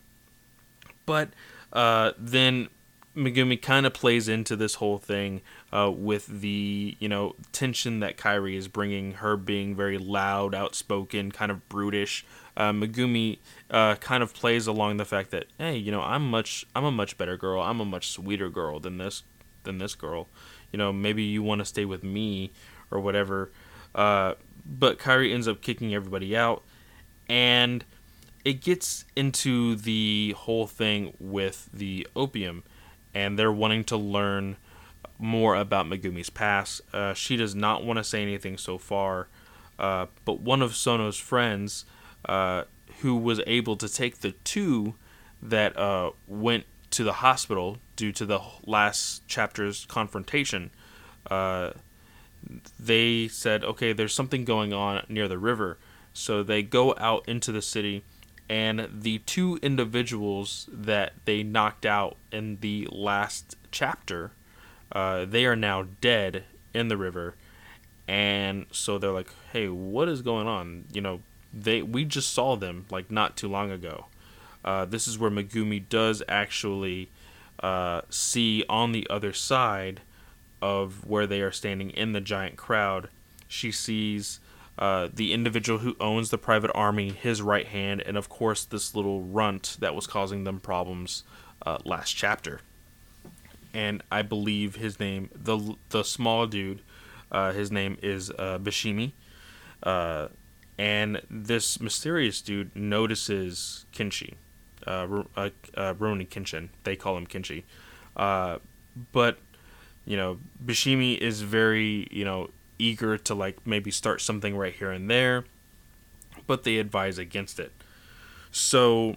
But uh, then Megumi kind of plays into this whole thing uh, with the you know tension that Kairi is bringing, her being very loud, outspoken, kind of brutish. Uh, Megumi uh, kind of plays along the fact that hey, you know, I'm much, I'm a much better girl, I'm a much sweeter girl than this, than this girl. You know, maybe you want to stay with me or whatever. Uh, but Kairi ends up kicking everybody out, and it gets into the whole thing with the opium, and they're wanting to learn more about Megumi's past. Uh, she does not want to say anything so far, uh, but one of Sono's friends, uh, who was able to take the two that uh, went to the hospital due to the last chapter's confrontation, uh, they said, okay, there's something going on near the river. So they go out into the city, and the two individuals that they knocked out in the last chapter, uh, they are now dead in the river. And so they're like, hey, what is going on? You know, they we just saw them like not too long ago. Uh, this is where Megumi does actually uh, see on the other side of where they are standing in the giant crowd, she sees uh, the individual who owns the private army, his right hand, and of course this little runt that was causing them problems uh, last chapter. And I believe his name, the the small dude, uh, his name is uh, Bishimi. Uh, and this mysterious dude notices Kinshi, uh, uh, uh, Rurouni Kenshin. They call him Kinshi. Uh, but you know, Bishimi is very, you know, eager to like maybe start something right here and there, but they advise against it. So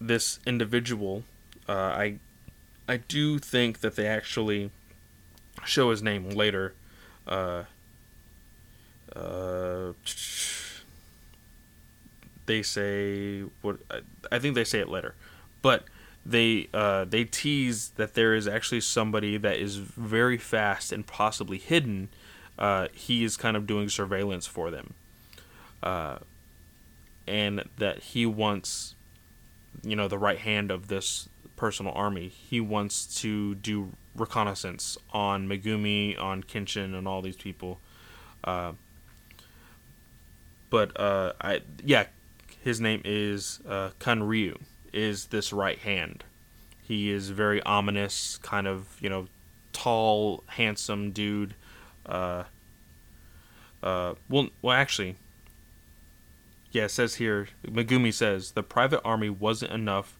this individual, uh, I I do think that they actually show his name later. Uh, uh, they say what I think they say it later, but they uh, they tease that there is actually somebody that is very fast and possibly hidden. Uh, he is kind of doing surveillance for them, uh, and that he wants, you know, the right hand of this personal army. He wants to do reconnaissance on Megumi, on Kenshin, and all these people. Uh, but uh, I yeah, his name is uh, is this right hand. He is very ominous, kind of you know, tall, handsome dude. Uh, uh, well, well, actually, yeah, it says here. Megumi says the private army wasn't enough.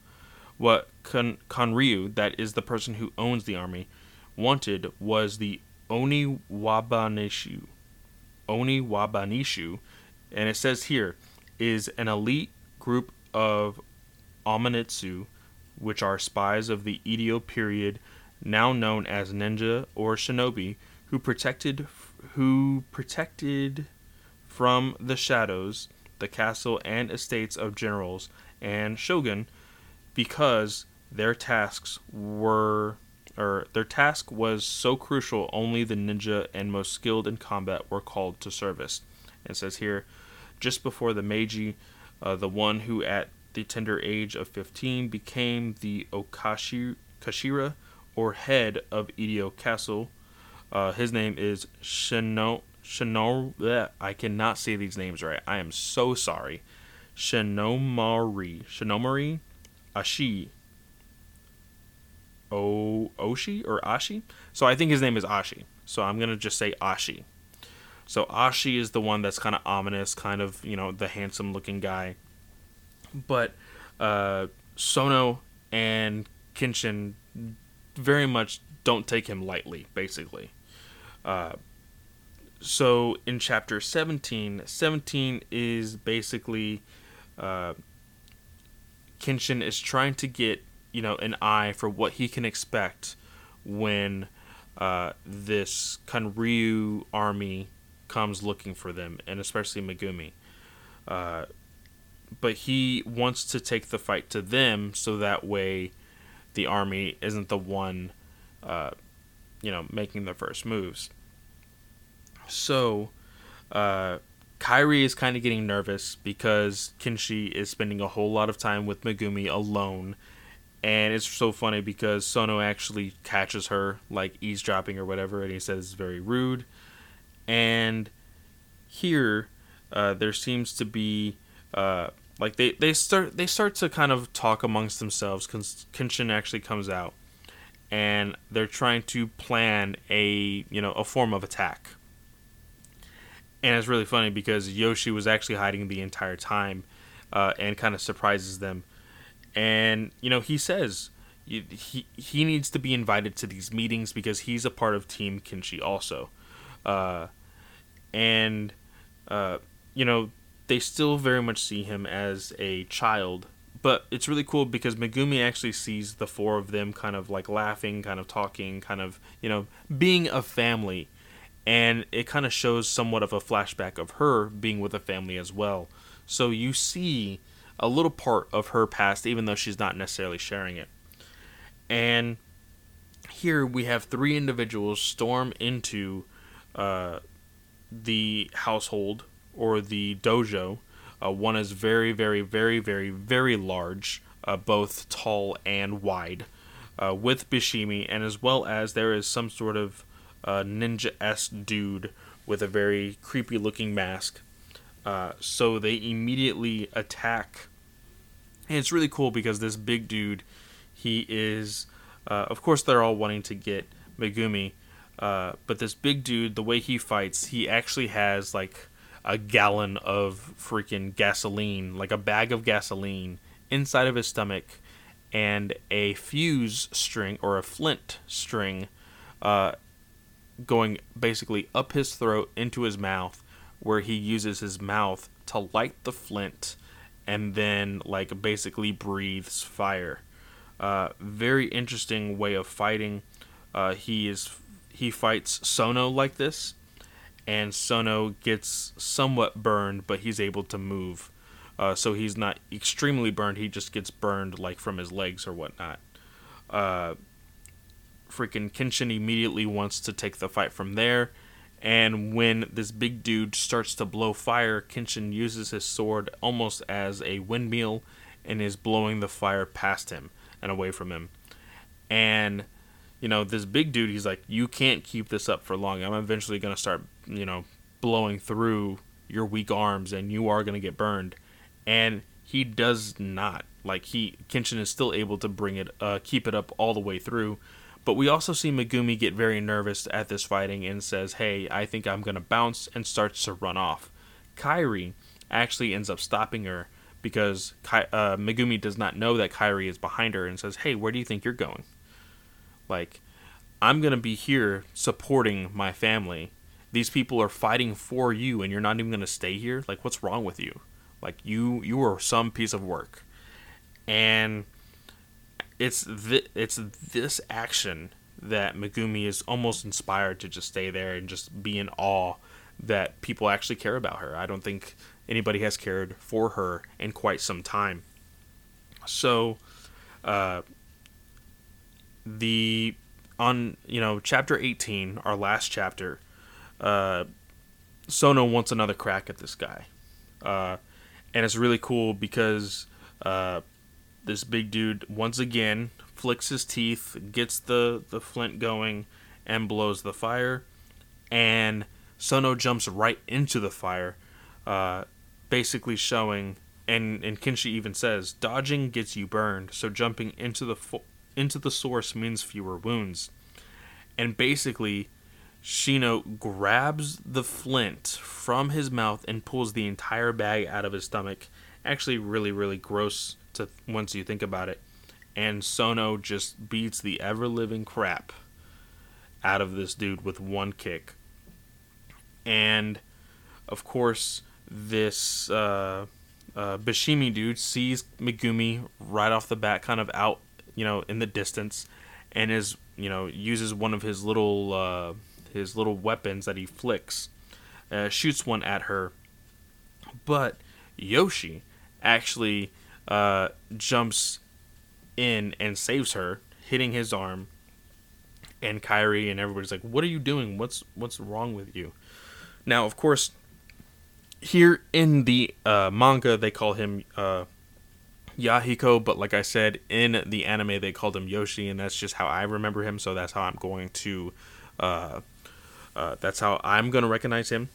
What Kon- Kanryu, that is the person who owns the army, wanted was the Oni Wabanishu. Oni Wabanishu, and it says here is an elite group of Omanitsu, which are spies of the Edo period, now known as ninja or shinobi, who protected who protected from the shadows the castle and estates of generals and shogun because their tasks were or their task was so crucial only the ninja and most skilled in combat were called to service. It says here, just before the Meiji, uh, the one who at the tender age of 15, became the Okashi, Kashira, or head of Edo Castle. Uh, his name is Shino, Shino, I cannot say these names right. I am so sorry. Shinomari, Shinomari Ashi, O Oshi or Ashi. So I think his name is Ashi. So I'm gonna just say Ashi. So Ashi is the one that's kind of ominous, kind of you know the handsome looking guy but uh, Sono and Kenshin very much don't take him lightly, basically. Uh, so in chapter 17, 17 is basically uh, Kenshin is trying to get you know an eye for what he can expect when uh, this Kanryu army comes looking for them, and especially Megumi. Uh, but he wants to take the fight to them so that way the army isn't the one uh, you know making the first moves so uh, Kairi is kind of getting nervous because Kinshi is spending a whole lot of time with Megumi alone. And it's so funny because Sono actually catches her like eavesdropping or whatever, and he says it's very rude. And here, uh, there seems to be uh, like they, they start they start to kind of talk amongst themselves. Kenshin actually comes out, and they're trying to plan a you know a form of attack and it's really funny because Yoshi was actually hiding the entire time, uh, and kind of surprises them. And you know, he says he he needs to be invited to these meetings because he's a part of Team Kinshi also, uh, and uh, you know they still very much see him as a child. But it's really cool because Megumi actually sees the four of them kind of like laughing, kind of talking, kind of, you know, being a family and it kind of shows somewhat of a flashback of her being with a family as well. So you see a little part of her past, even though she's not necessarily sharing it. And here we have three individuals storm into uh, the household or the dojo. Uh, one is very, very, very, very, very large, uh, both tall and wide, uh, with Bishimi, and as well as there is some sort of uh, ninja s dude with a very creepy looking mask. Uh, so they immediately attack. And it's really cool because this big dude, he is, uh, of course, they're all wanting to get Megumi. Uh, but this big dude, the way he fights, he actually has like a gallon of freaking gasoline, like a bag of gasoline inside of his stomach, and a fuse string or a flint string uh, going basically up his throat into his mouth, where he uses his mouth to light the flint and then like basically breathes fire. Uh, very interesting way of fighting. Uh, he is he fights Sono like this, and Sono gets somewhat burned, but he's able to move. Uh, so he's not extremely burned. He just gets burned like from his legs or whatnot. Uh, freaking Kenshin immediately wants to take the fight from there. And when this big dude starts to blow fire, Kenshin uses his sword almost as a windmill and is blowing the fire past him and away from him. And, you know, this big dude, he's like, You can't keep this up for long. I'm eventually going to start, you know, blowing through your weak arms and you are going to get burned. And he does not. Like, he, Kenshin is still able to bring it, uh, keep it up all the way through but we also see Megumi get very nervous at this fighting and says, Hey, I think I'm going to bounce, and starts to run off. Kairi actually ends up stopping her because uh, Megumi does not know that Kairi is behind her and says, Hey, where do you think you're going? Like, I'm going to be here supporting my family. These people are fighting for you, and you're not even going to stay here? Like, what's wrong with you? Like, you, you are some piece of work. And it's th- it's this action that Megumi is almost inspired to just stay there and just be in awe that people actually care about her. I don't think anybody has cared for her in quite some time. So, uh, the on you know chapter 18, our last chapter, uh, Sono wants another crack at this guy, uh, and it's really cool because uh, this big dude once again flicks his teeth, gets the, the flint going, and blows the fire. And Sono jumps right into the fire, uh, basically showing, and, and Kinshi even says, dodging gets you burned, so jumping into the fo- into the source means fewer wounds. And basically, Shino grabs the flint from his mouth and pulls the entire bag out of his stomach. Actually, really, really gross to once you think about it. And Sono just beats the ever living crap out of this dude with one kick. And of course, this uh, uh, Bishimi dude sees Megumi right off the bat, kind of out, you know, in the distance, and is you know uses one of his little uh, his little weapons that he flicks, uh, shoots one at her. But Yoshi actually uh, jumps in and saves her, hitting his arm. And Kairi and everybody's like, "What are you doing? What's what's wrong with you?" Now, of course, here in the uh, manga, they call him uh, Yahiko, but like I said, in the anime, they called him Yoshi, and that's just how I remember him. So that's how I'm going to, uh, uh, that's how I'm going to recognize him.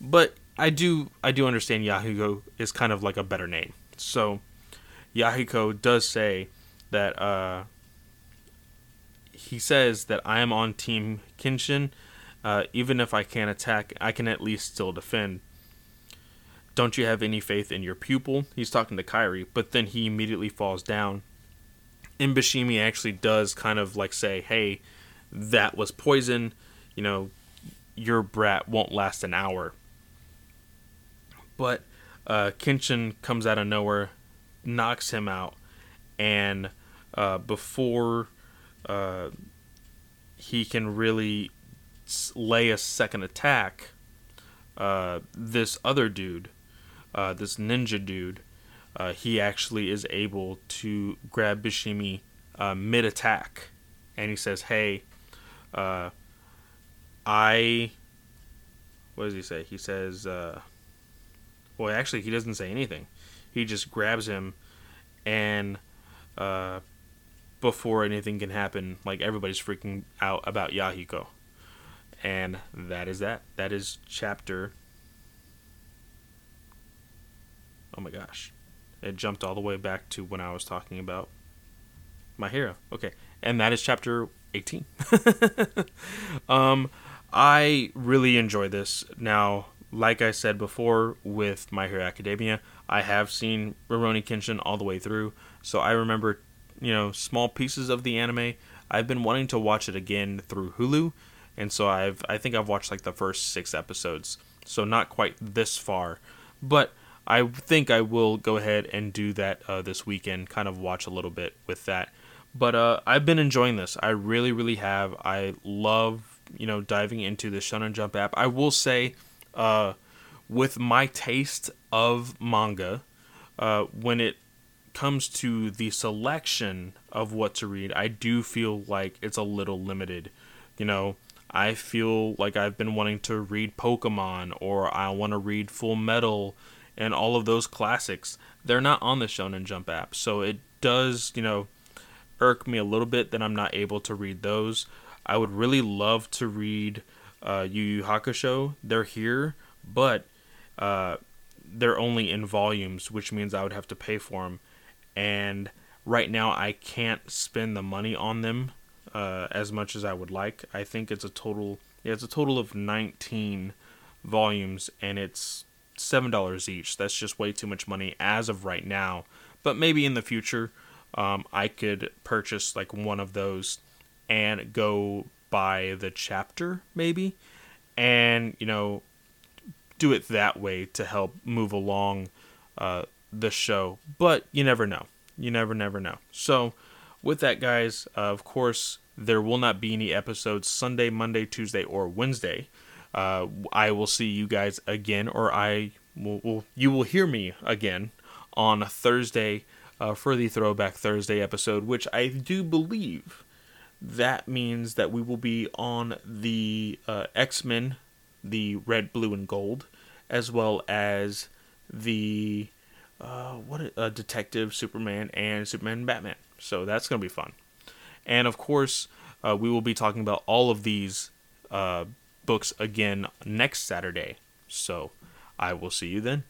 But I do, I do understand Yahiko is kind of like a better name. So Yahiko does say that uh, he says that I am on Team Kenshin. Uh, even if I can't attack, I can at least still defend. Don't you have any faith in your pupil? He's talking to Kairi, but then he immediately falls down. And Bashimi actually does kind of like say, hey, that was poison. You know, your brat won't last an hour. But uh, Kenshin comes out of nowhere, knocks him out, and uh, before uh, he can really lay a second attack, uh, this other dude uh, this ninja dude, uh, he actually is able to grab Bishimi uh, mid attack, and he says, "Hey, uh, I." What does he say? He says, uh, "Well, actually, he doesn't say anything. He just grabs him, and before anything can happen, like everybody's freaking out about Yahiko." And that is that. That is chapter Oh my gosh. It jumped all the way back to when I was talking about my hero. Okay. And that is chapter 18. um I really enjoy this. Now, like I said before with My Hero Academia, I have seen Rurouni Kenshin all the way through, so I remember, you know, small pieces of the anime. I've been wanting to watch it again through Hulu, and so I've I think I've watched like the first 6 episodes. So not quite this far, but I think I will go ahead and do that uh, this weekend, kind of watch a little bit with that. But uh, I've been enjoying this. I really, really have. I love, you know, diving into the Shonen Jump app. I will say, uh, with my taste of manga, uh, when it comes to the selection of what to read, I do feel like it's a little limited. You know, I feel like I've been wanting to read Pokemon or I want to read Full Metal and all of those classics, they're not on the Shonen Jump app. So it does, you know, irk me a little bit that I'm not able to read those. I would really love to read uh, Yu Yu Hakusho. They're here, but uh, they're only in volumes, which means I would have to pay for them. And right now, I can't spend the money on them uh, as much as I would like. I think it's a total. Yeah, it's a total of 19 volumes, and it's seven dollars each. That's just way too much money as of right now. But maybe in the future, um, I could purchase like one of those and go by the chapter maybe, and you know, do it that way to help move along uh, the show. But you never know. You never, never know. So, with that, guys, uh, of course, there will not be any episodes Sunday, Monday, Tuesday, or Wednesday. Uh, I will see you guys again, or I will, will you will hear me again on Thursday uh, for the Throwback Thursday episode, which I do believe that means that we will be on the uh, X Men, the red, blue, and gold, as well as the uh, what uh, Detective Superman and Superman and Batman. So that's gonna be fun, and of course uh, we will be talking about all of these uh, books again next Saturday. So I will see you then.